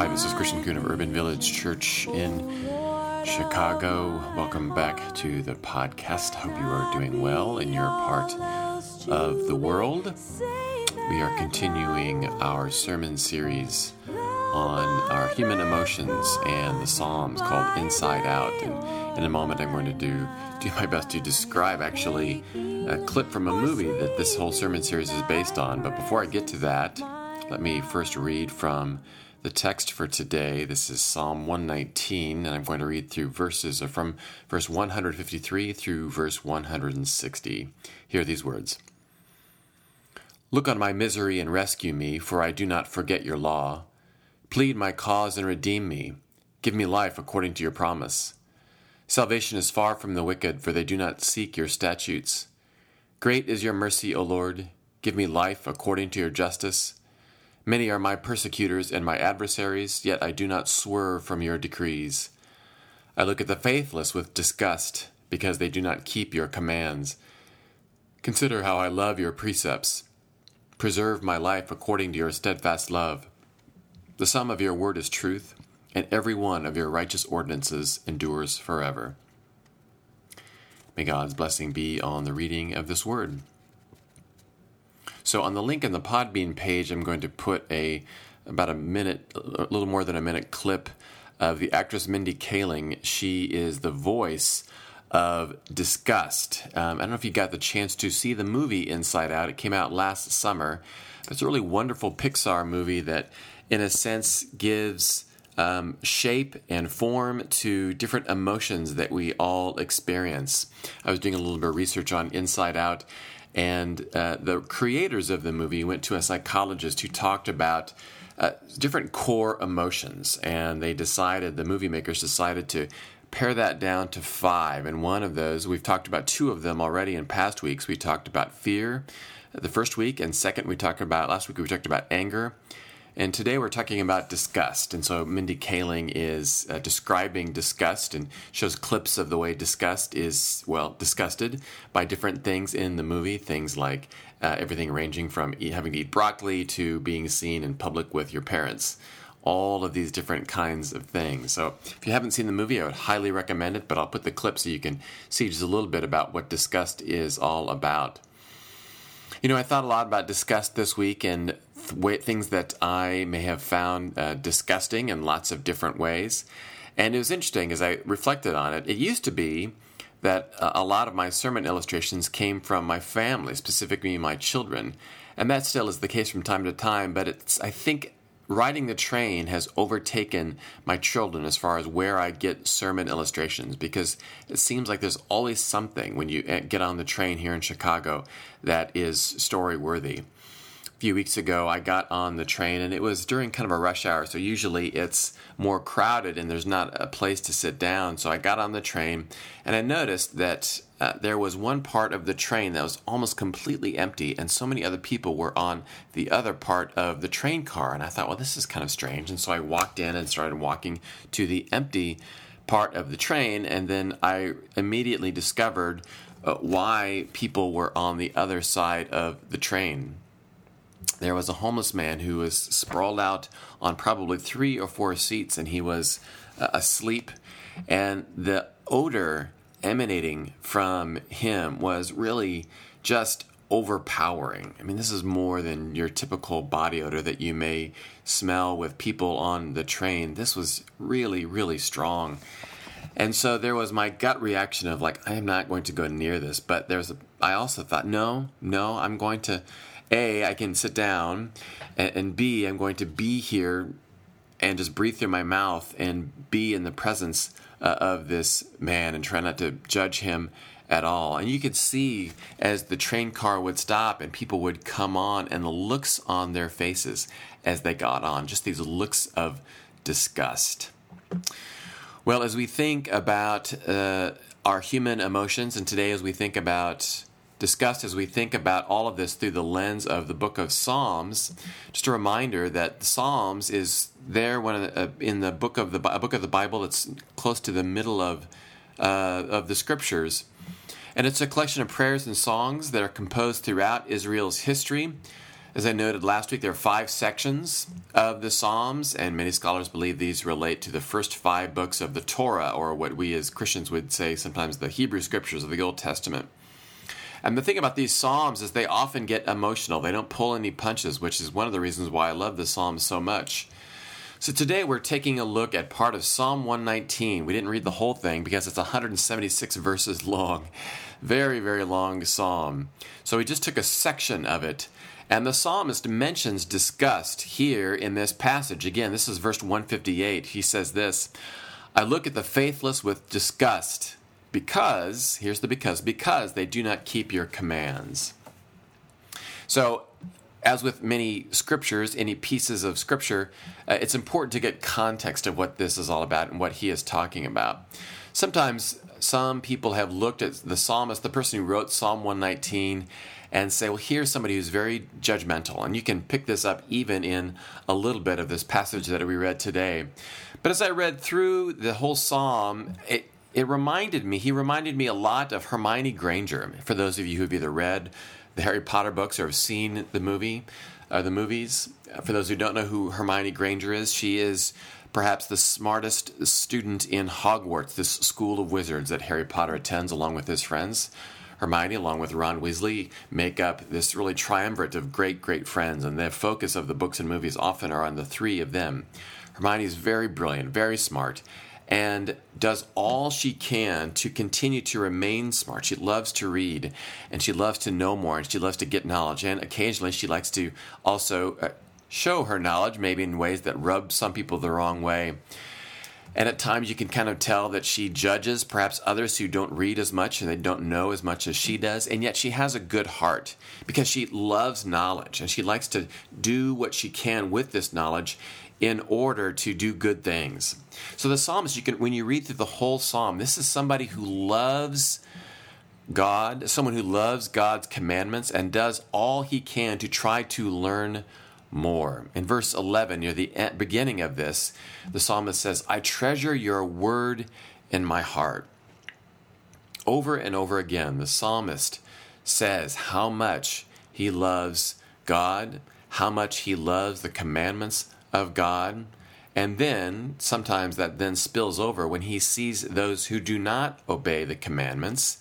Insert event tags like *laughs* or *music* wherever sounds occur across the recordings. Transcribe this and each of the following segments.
Hi, this is Christian Coon of Urban Village Church in Chicago. Welcome back to the podcast. Hope you are doing well in your part of the world. We are continuing our sermon series on our human emotions and the Psalms called Inside Out. And in a moment, I'm going to do do my best to describe actually a clip from a movie that this whole sermon series is based on. But before I get to that, let me first read from the text for today. This is Psalm 119, and I'm going to read through verses from verse 153 through verse 160. Hear these words Look on my misery and rescue me, for I do not forget your law. Plead my cause and redeem me. Give me life according to your promise. Salvation is far from the wicked, for they do not seek your statutes. Great is your mercy, O Lord. Give me life according to your justice. Many are my persecutors and my adversaries, yet I do not swerve from your decrees. I look at the faithless with disgust, because they do not keep your commands. Consider how I love your precepts. Preserve my life according to your steadfast love. The sum of your word is truth, and every one of your righteous ordinances endures forever. May God's blessing be on the reading of this word. So on the link in the Podbean page, I'm going to put a about a minute, a little more than a minute clip of the actress Mindy Kaling. She is the voice of Disgust. Um, I don't know if you got the chance to see the movie Inside Out. It came out last summer. It's a really wonderful Pixar movie that, in a sense, gives um, shape and form to different emotions that we all experience. I was doing a little bit of research on Inside Out, and uh, the creators of the movie went to a psychologist who talked about uh, different core emotions, and they decided, the movie makers decided to pare that down to five. And one of those, we've talked about two of them already in past weeks. We talked about fear the first week, and second, we talked about, last week, we talked about anger. And today we're talking about disgust. And so Mindy Kaling is uh, describing disgust and shows clips of the way disgust is, well, disgusted by different things in the movie. Things like uh, everything ranging from eat, having to eat broccoli to being seen in public with your parents. All of these different kinds of things. So, if you haven't seen the movie, I would highly recommend it, but I'll put the clip so you can see just a little bit about what disgust is all about. You know, I thought a lot about disgust this week and th- things that I may have found uh, disgusting in lots of different ways. And it was interesting as I reflected on it. It used to be that uh, a lot of my sermon illustrations came from my family, specifically my children. And that still is the case from time to time, but it's, I think, riding the train has overtaken my children as far as where I get sermon illustrations because it seems like there's always something when you eh, get on the train here in Chicago that is story worthy few weeks ago, I got on the train and it was during kind of a rush hour. So usually it's more crowded and there's not a place to sit down. So I got on the train and I noticed that uh, there was one part of the train that was almost completely empty and so many other people were on the other part of the train car. And I thought, well, this is kind of strange. And so I walked in and started walking to the empty part of the train. And then I immediately discovered uh, why people were on the other side of the train there was a homeless man who was sprawled out on probably three or four seats and he was uh, asleep. And the odor emanating from him was really just overpowering. I mean, this is more than your typical body odor that you may smell with people on the train. This was really, really strong. And so there was my gut reaction of like, I am not going to go near this. But there's a, I also thought, no, no, I'm going to a, I can sit down, and, and B, I'm going to be here and just breathe through my mouth and be in the presence uh, of this man and try not to judge him at all. And you could see as the train car would stop and people would come on, and the looks on their faces as they got on, just these looks of disgust. Well, as we think about uh, our human emotions, and today as we think about discussed as we think about all of this through the lens of the book of Psalms. Just a reminder that Psalms is there when uh, in the book of the a book of the Bible that's close to the middle of uh, of the scriptures, and it's a collection of prayers and songs that are composed throughout Israel's history. As I noted last week, there are five sections of the Psalms, and many scholars believe these relate to the first five books of the Torah, or what we as Christians would say sometimes the Hebrew scriptures of the Old Testament. And the thing about these Psalms is they often get emotional. They don't pull any punches, which is one of the reasons why I love the Psalms so much. So today we're taking a look at part of Psalm 119. We didn't read the whole thing because it's 176 verses *laughs* long. Very, very long psalm. So we just took a section of it and the psalmist mentions disgust here in this passage. Again, this is verse 158. He says this I look at the faithless with disgust because, here's the because, because they do not keep your commands. So, as with many scriptures, any pieces of scripture, uh, it's important to get context of what this is all about and what he is talking about. Sometimes some people have looked at the psalmist, the person who wrote Psalm 119, and say, well, here's somebody who's very judgmental. And you can pick this up even in a little bit of this passage that we read today. But as I read through the whole psalm, it, it reminded me, he reminded me a lot of Hermione Granger. For those of you who've either read the Harry Potter books or have seen the movie, uh, the movies, for those who don't know who Hermione Granger is, she is perhaps the smartest student in Hogwarts, this school of wizards that Harry Potter attends along with his friends. Hermione, along with Ron Weasley, make up this really triumvirate of great, great friends, and the focus of the books and movies often are on the three of them. Hermione is very brilliant, very smart, and does all she can to continue to remain smart. She loves to read, and she loves to know more, and she loves to get knowledge, and occasionally she likes to also uh, show her knowledge, maybe in ways that rub some people the wrong way. And at times you can kind of tell that she judges perhaps others who don't read as much and they don't know as much as she does. And yet she has a good heart because she loves knowledge and she likes to do what she can with this knowledge in order to do good things. So the psalmist, you can when you read through the whole psalm, this is somebody who loves God, someone who loves God's commandments and does all he can to try to learn more. In verse 11, near the beginning of this, the psalmist says, I treasure your word in my heart. Over and over again, the psalmist says how much he loves God, how much he loves the commandments of God. And then sometimes that then spills over when he sees those who do not obey the commandments.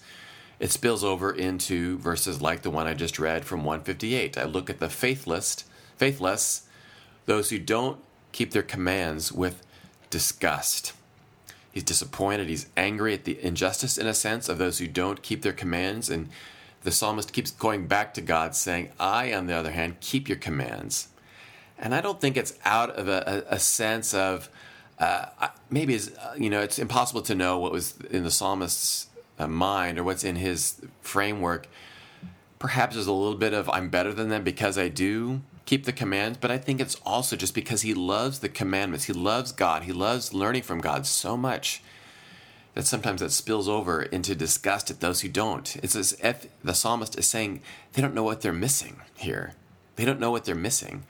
It spills over into verses like the one I just read from 158. I look at the faithless faithless, those who don't keep their commands with disgust. He's disappointed, he's angry at the injustice, in a sense, of those who don't keep their commands. And the psalmist keeps going back to God, saying, I, on the other hand, keep your commands. And I don't think it's out of a, a, sense of uh, maybe it's, uh, you know it's impossible to know what was in the psalmist's uh, mind or what's in his framework. Perhaps there's a little bit of I'm better than them because I do, keep the commands, but I think it's also just because he loves the commandments. He loves God. He loves learning from God so much that sometimes that spills over into disgust at those who don't. It's as if the psalmist is saying they don't know what they're missing here. They don't know what they're missing.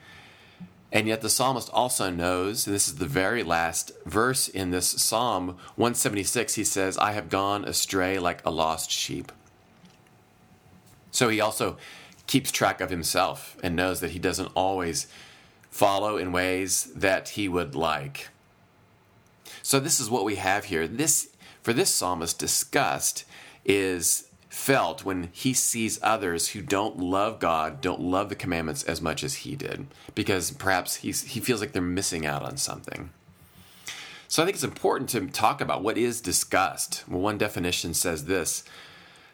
And yet the psalmist also knows, and this is the very last verse in this psalm, 176, he says, I have gone astray like a lost sheep. So he also keeps track of himself and knows that he doesn't always follow in ways that he would like. So this is what we have here. This for this psalmist disgust is felt when he sees others who don't love God, don't love the commandments as much as he did, because perhaps he's, he feels like they're missing out on something. So I think it's important to talk about what is disgust. Well, one definition says this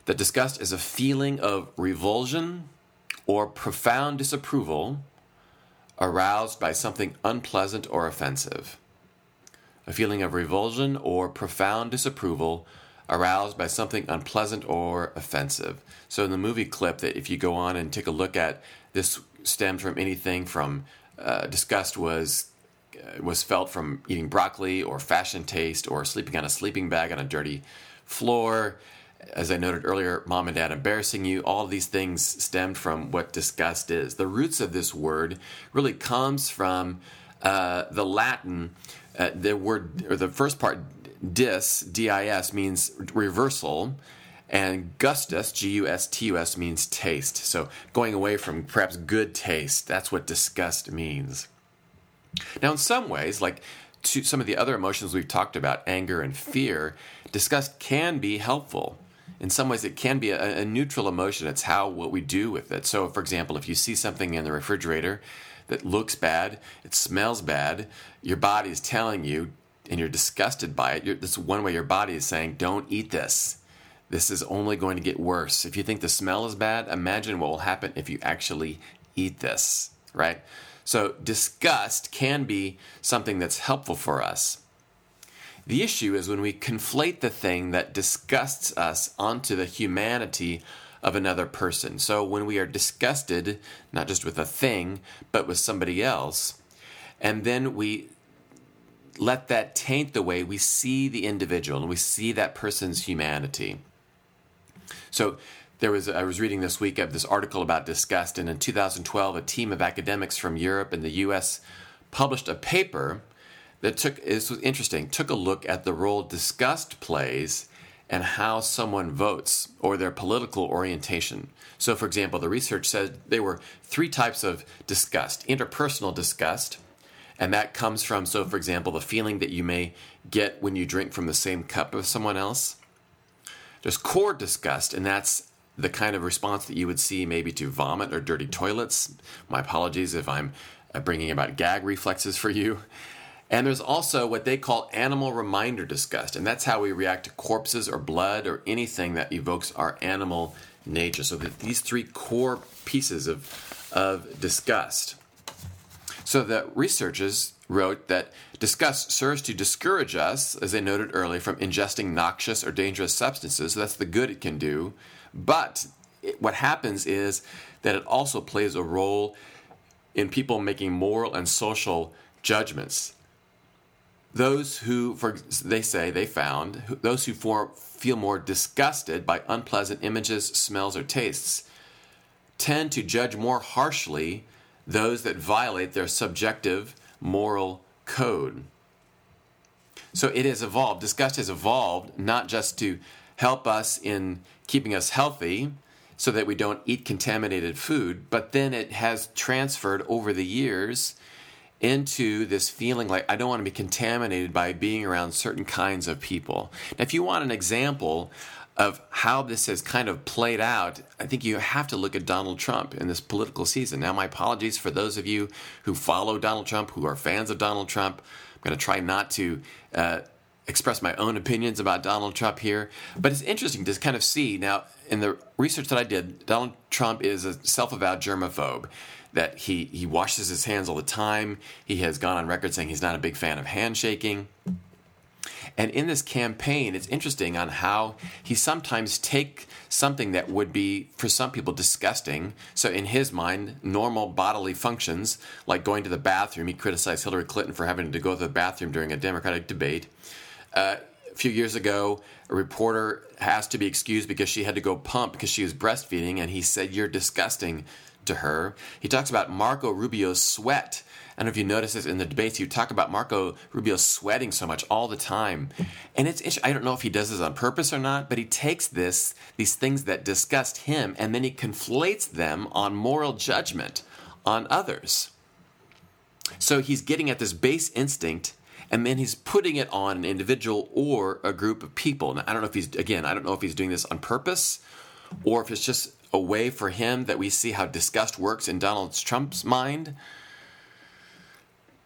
that disgust is a feeling of revulsion or profound disapproval aroused by something unpleasant or offensive. A feeling of revulsion or profound disapproval aroused by something unpleasant or offensive. So, in the movie clip, that if you go on and take a look at, this stems from anything from uh, disgust was uh, was felt from eating broccoli or fashion taste or sleeping on a sleeping bag on a dirty floor as I noted earlier, mom and dad embarrassing you, all these things stemmed from what disgust is. The roots of this word really comes from uh, the Latin. Uh, the word, or the first part, dis, dis, means reversal, And gustus, G U S T U S, means taste. So going away from perhaps good taste, that's what disgust means. Now, in some ways, like some of the other emotions we've talked about, anger and fear, disgust can be helpful. In some ways, it can be a, a neutral emotion. It's how what we do with it. So, for example, if you see something in the refrigerator that looks bad, it smells bad, your body is telling you, and you're disgusted by it. You're, this one way your body is saying, "Don't eat this." This is only going to get worse. If you think the smell is bad, imagine what will happen if you actually eat this, right? So, disgust can be something that's helpful for us. The issue is when we conflate the thing that disgusts us onto the humanity of another person. So, when we are disgusted, not just with a thing, but with somebody else, and then we let that taint the way we see the individual and we see that person's humanity. So there was I was reading this week of this article about disgust, and in 2012, a team of academics from Europe and the U.S. published a paper that took this was interesting took a look at the role disgust plays and how someone votes or their political orientation. So, for example, the research said there were three types of disgust: interpersonal disgust. And that comes from, so for example, the feeling that you may get when you drink from the same cup as someone else. There's core disgust, and that's the kind of response that you would see maybe to vomit or dirty toilets. My apologies if I'm uh, bringing about gag reflexes for you. And there's also what they call animal reminder disgust, and that's how we react to corpses or blood or anything that evokes our animal nature. So that these three core pieces of, of disgust. So the researchers wrote that disgust serves to discourage us, as they noted earlier, from ingesting noxious or dangerous substances. So that's the good it can do. But it, what happens is that it also plays a role in people making moral and social judgments. Those who, for they say, they found those who feel more disgusted by unpleasant images, smells, or tastes tend to judge more harshly those that violate their subjective moral code. So it has evolved. Disgust has evolved not just to help us in keeping us healthy so that we don't eat contaminated food, but then it has transferred over the years into this feeling like I don't want to be contaminated by being around certain kinds of people. Now, if you want an example of how this has kind of played out, I think you have to look at Donald Trump in this political season. Now, my apologies for those of you who follow Donald Trump, who are fans of Donald Trump. I'm going to try not to uh, express my own opinions about Donald Trump here, but it's interesting to kind of see. Now, in the research that I did, Donald Trump is a self avowed germaphobe. That he, he washes his hands all the time. He has gone on record saying he's not a big fan of handshaking. And in this campaign, it's interesting on how he sometimes take something that would be for some people disgusting. So in his mind, normal bodily functions like going to the bathroom. He criticized Hillary Clinton for having to go to the bathroom during a Democratic debate. Uh, a few years ago, a reporter has to be excused because she had to go pump because she was breastfeeding, and he said, "You're disgusting." To her, he talks about Marco Rubio's sweat I don't know if you notice this in the debates. You talk about Marco Rubio sweating so much all the time, and it's. I don't know if he does this on purpose or not, but he takes this these things that disgust him, and then he conflates them on moral judgment on others. So he's getting at this base instinct and then he's putting it on an individual or a group of people. Now, I don't know if he's, again, I don't know if he's doing this on purpose or if it's just a way for him that we see how disgust works in Donald Trump's mind.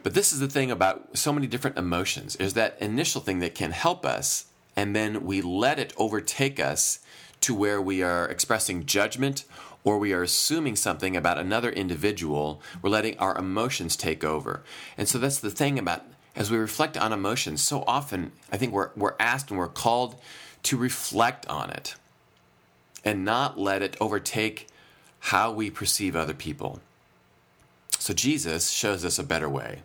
But this is the thing about so many different emotions is that initial thing that can help us, and then we let it overtake us to where we are expressing judgment or we are assuming something about another individual. We're letting our emotions take over. And so that's the thing about as we reflect on emotions, so often I think we're, we're asked and we're called to reflect on it and not let it overtake how we perceive other people. So Jesus shows us a better way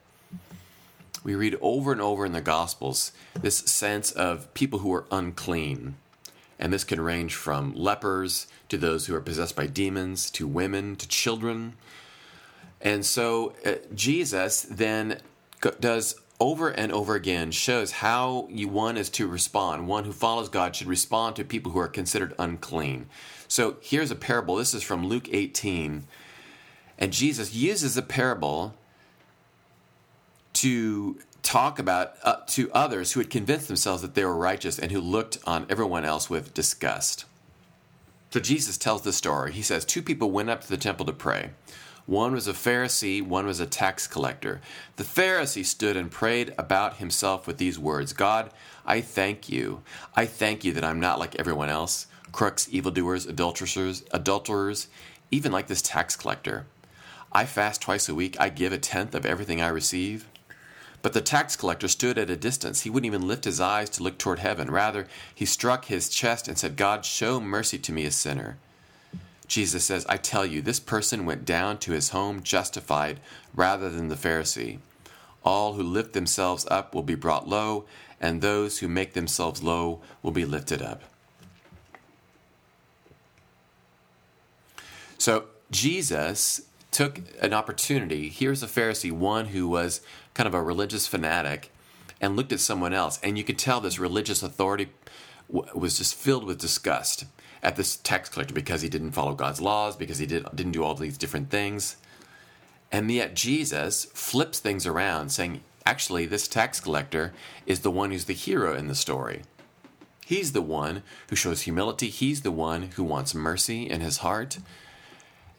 we read over and over in the Gospels this sense of people who are unclean. And this can range from lepers to those who are possessed by demons, to women, to children. And so uh, Jesus then does over and over again shows how you, one is to respond. One who follows God should respond to people who are considered unclean. So here's a parable. This is from Luke 18. And Jesus uses a parable to talk about uh, to others who had convinced themselves that they were righteous and who looked on everyone else with disgust. So Jesus tells the story. He says, Two people went up to the temple to pray. One was a Pharisee, one was a tax collector. The Pharisee stood and prayed about himself with these words God, I thank you. I thank you that I'm not like everyone else crooks, evildoers, adulterers, adulterers, even like this tax collector. I fast twice a week. I give a tenth of everything I receive. But the tax collector stood at a distance. He wouldn't even lift his eyes to look toward heaven. Rather, he struck his chest and said, God, show mercy to me, a sinner. Jesus says, I tell you, this person went down to his home justified rather than the Pharisee. All who lift themselves up will be brought low, and those who make themselves low will be lifted up. So Jesus took an opportunity. Here's a Pharisee, one who was kind of a religious fanatic, and looked at someone else, and you could tell this religious authority was just filled with disgust at this tax collector because he didn't follow God's laws, because he did, didn't do all these different things. And yet Jesus flips things around, saying, actually, this tax collector is the one who's the hero in the story. He's the one who shows humility. He's the one who wants mercy in his heart.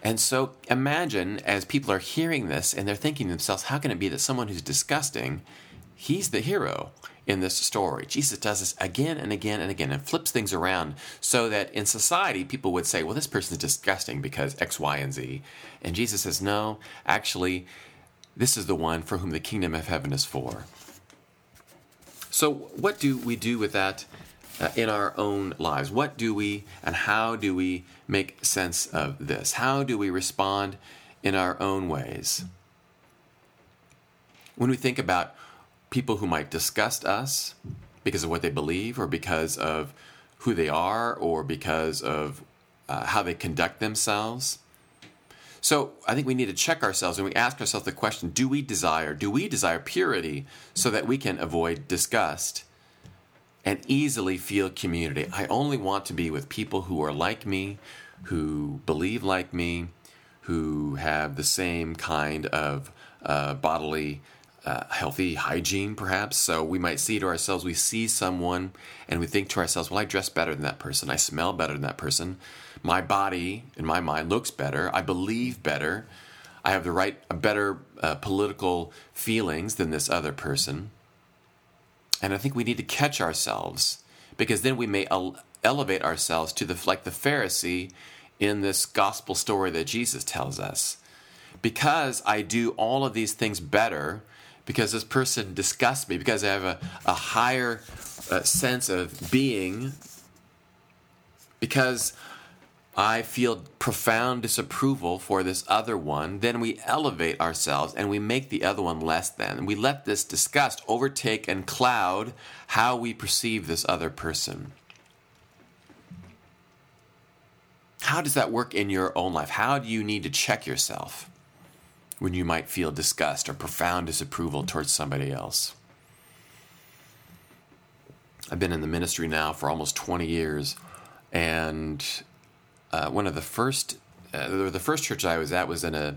And so imagine as people are hearing this and they're thinking to themselves, how can it be that someone who's disgusting, he's the hero in this story? Jesus does this again and again and again and flips things around so that in society people would say, well, this person is disgusting because X, Y, and Z. And Jesus says, no, actually, this is the one for whom the kingdom of heaven is for. So, what do we do with that uh, in our own lives? What do we and how do we make sense of this? How do we respond in our own ways? When we think about people who might disgust us because of what they believe or because of who they are or because of uh, how they conduct themselves. So I think we need to check ourselves and we ask ourselves the question do we desire, do we desire purity so that we can avoid disgust? and easily feel community. I only want to be with people who are like me, who believe like me, who have the same kind of uh, bodily uh, healthy hygiene, perhaps. So we might see to ourselves, we see someone and we think to ourselves, well, I dress better than that person. I smell better than that person. My body, in my mind, looks better. I believe better. I have the right, better uh, political feelings than this other person. And I think we need to catch ourselves because then we may elevate ourselves to the like the Pharisee in this gospel story that Jesus tells us. Because I do all of these things better, because this person disgusts me, because I have a, a higher uh, sense of being, because I feel profound disapproval for this other one, then we elevate ourselves and we make the other one less than. We let this disgust overtake and cloud how we perceive this other person. How does that work in your own life? How do you need to check yourself when you might feel disgust or profound disapproval towards somebody else? I've been in the ministry now for almost 20 years, and uh, one of the first uh, the first church I was at was in a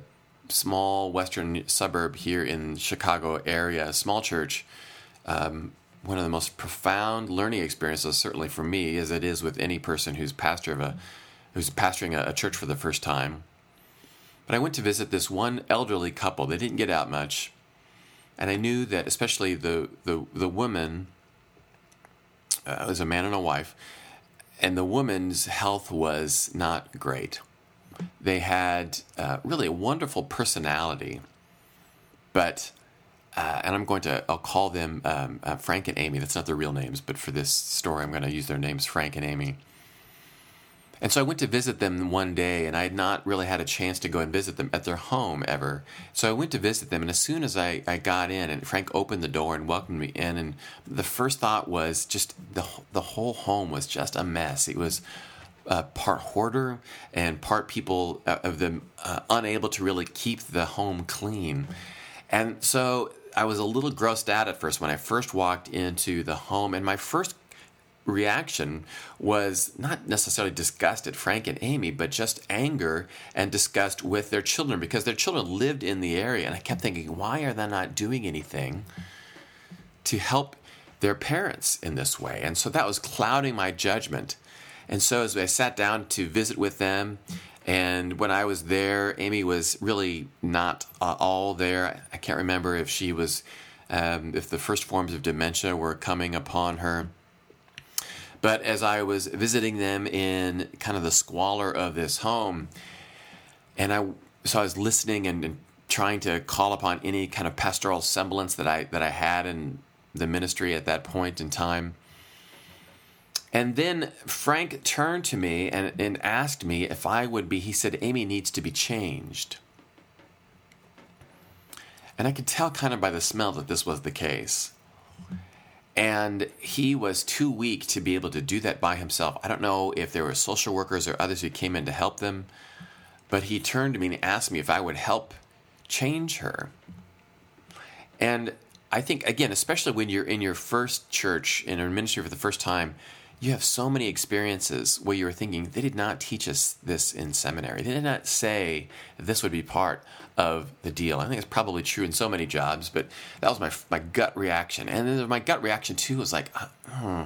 small western suburb here in Chicago area, a small church. Um, one of the most profound learning experiences, certainly for me, as it is with any person who's pastor of a who's pastoring a, a church for the first time. But I went to visit this one elderly couple. They didn't get out much, and I knew that especially the the the woman uh, was a man and a wife and the woman's health was not great. They had uh, really a wonderful personality, but uh, and I'm going to I'll call them um, uh, Frank and Amy. That's not their real names, but for this story, I'm going to use their names, Frank and Amy. And so I went to visit them one day, and I had not really had a chance to go and visit them at their home ever. So I went to visit them, and as soon as I, I got in, and Frank opened the door and welcomed me in, and the first thought was just the the whole home was just a mess. It was uh, part hoarder and part people uh, of them uh, unable to really keep the home clean. And so I was a little grossed out at first when I first walked into the home, and my first reaction was not necessarily disgust at Frank and Amy, but just anger and disgust with their children because their children lived in the area. And I kept thinking, why are they not doing anything to help their parents in this way? And so that was clouding my judgment. And so as I sat down to visit with them, and when I was there, Amy was really not all there. I can't remember if she was, um, if the first forms of dementia were coming upon her. But as I was visiting them in kind of the squalor of this home, and I so I was listening and, and trying to call upon any kind of pastoral semblance that I that I had in the ministry at that point in time. And then Frank turned to me and, and asked me if I would be, he said, Amy needs to be changed. And I could tell kind of by the smell that this was the case. And he was too weak to be able to do that by himself. I don't know if there were social workers or others who came in to help them, but he turned to me and asked me if I would help change her. And I think, again, especially when you're in your first church, in a ministry for the first time, you have so many experiences where you're thinking, they did not teach us this in seminary. They did not say this would be part of the deal. I think it's probably true in so many jobs, but that was my, my gut reaction. And then my gut reaction too was like, uh, hmm,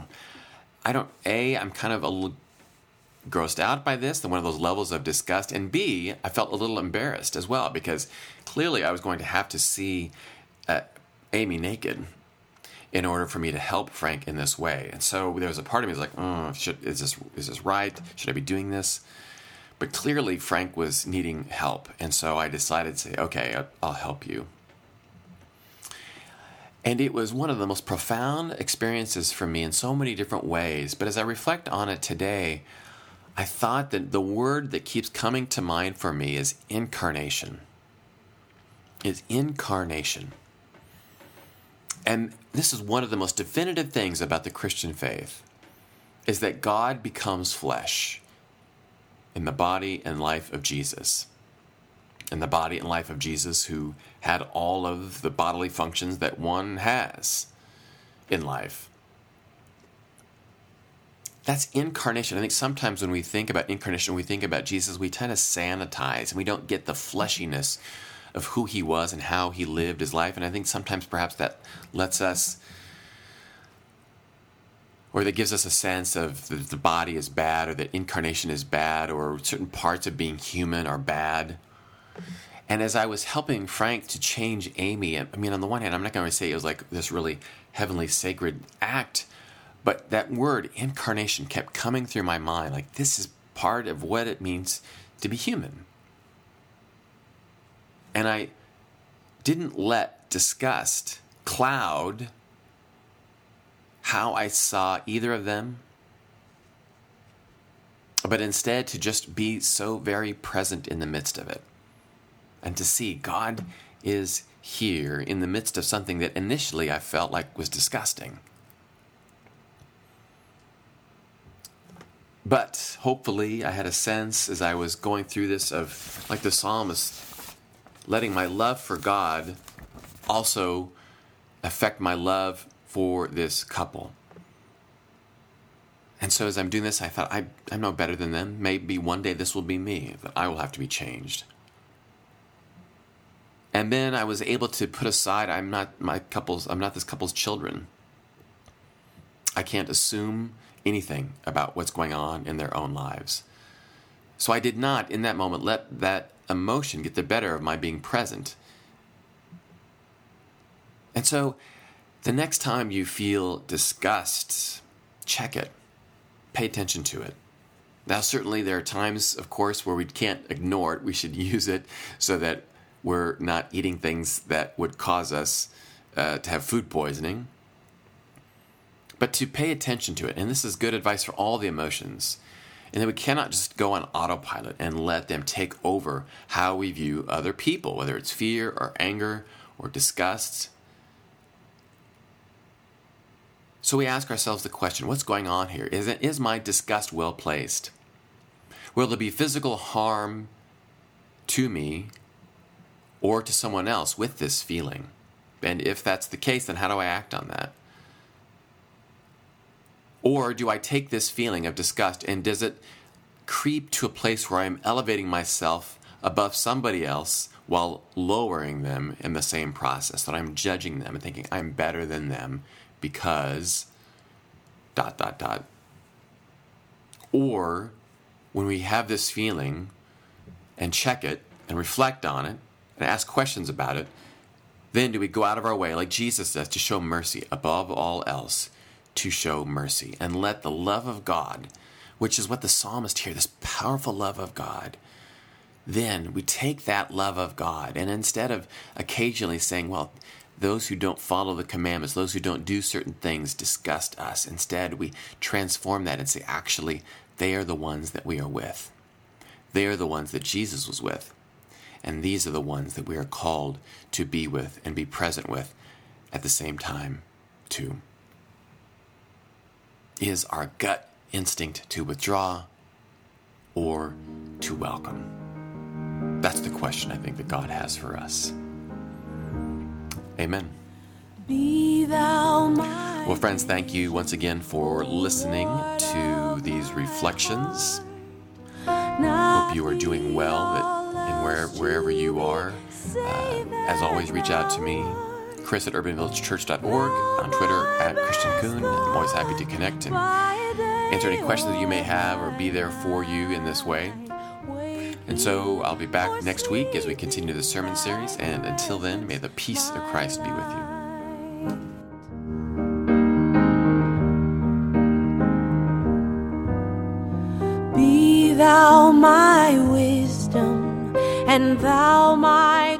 I don't, A, I'm kind of a little grossed out by this, the one of those levels of disgust. And B, I felt a little embarrassed as well because clearly I was going to have to see uh, Amy naked in order for me to help Frank in this way. And so there was a part of me was like, oh, should, is this is this right? Should I be doing this? But clearly Frank was needing help, and so I decided to say, okay, I'll help you. And it was one of the most profound experiences for me in so many different ways. But as I reflect on it today, I thought that the word that keeps coming to mind for me is incarnation. Is incarnation. And this is one of the most definitive things about the Christian faith is that God becomes flesh in the body and life of Jesus. In the body and life of Jesus, who had all of the bodily functions that one has in life. That's incarnation. I think sometimes when we think about incarnation, we think about Jesus, we tend to sanitize and we don't get the fleshiness of who he was and how he lived his life. And I think sometimes perhaps that lets us, or that gives us a sense of that the body is bad, or that incarnation is bad, or certain parts of being human are bad. And as I was helping Frank to change Amy, I mean, on the one hand, I'm not going to say it was like this really heavenly sacred act, but that word incarnation kept coming through my mind. Like, this is part of what it means to be human. And I didn't let disgust cloud how I saw either of them, but instead to just be so very present in the midst of it and to see God is here in the midst of something that initially I felt like was disgusting. But hopefully, I had a sense as I was going through this of, like the psalmist letting my love for God also affect my love for this couple. And so as I'm doing this, I thought, I, I'm no better than them. Maybe one day this will be me, that I will have to be changed. And then I was able to put aside, I'm not my couple's, I'm not this couple's children. I can't assume anything about what's going on in their own lives. So I did not, in that moment, let that emotion get the better of my being present. And so the next time you feel disgust, check it, pay attention to it. Now, certainly, there are times, of course, where we can't ignore it. We should *laughs* use it so that we're not eating things that would cause us uh, to have food poisoning. But to pay attention to it, and this is good advice for all the emotions, and that we cannot just go on autopilot and let them take over how we view other people, whether it's fear or anger or disgust. So we ask ourselves the question what's going on here? Is, it, is my disgust well placed? Will there be physical harm to me or to someone else with this feeling? And if that's the case, then how do I act on that? Or do I take this feeling of disgust and does it creep to a place where I'm elevating myself above somebody else while lowering them in the same process? That I'm judging them and thinking I'm better than them because dot, dot, dot. Or when we have this feeling and check it and reflect on it and ask questions about it, then do we go out of our way, like Jesus does, to show mercy above all else, to show mercy and let the love of God, which is what the psalmist here, this powerful love of God, then we take that love of God and instead of occasionally saying, well, those who don't follow the commandments, those who don't do certain things disgust us. Instead, we transform that and say, actually, they are the ones that we are with. They are the ones that Jesus was with. And these are the ones that we are called to be with and be present with at the same time, too. Is our gut instinct to withdraw or to welcome? That's the question I think that God has for us. Amen. Well, friends, thank you once again for listening to these reflections. Hope you are doing well that, in where, wherever you are. Uh, as always, reach out to me, Chris at urbanvillagechurch.org, on Twitter at Christian Coon. I'm always happy to connect and answer any questions that you may have or be there for you in this way. And so I'll be back next week as we continue the sermon series. And until then, may the peace of Christ be with you. Be thou my wisdom, and thou my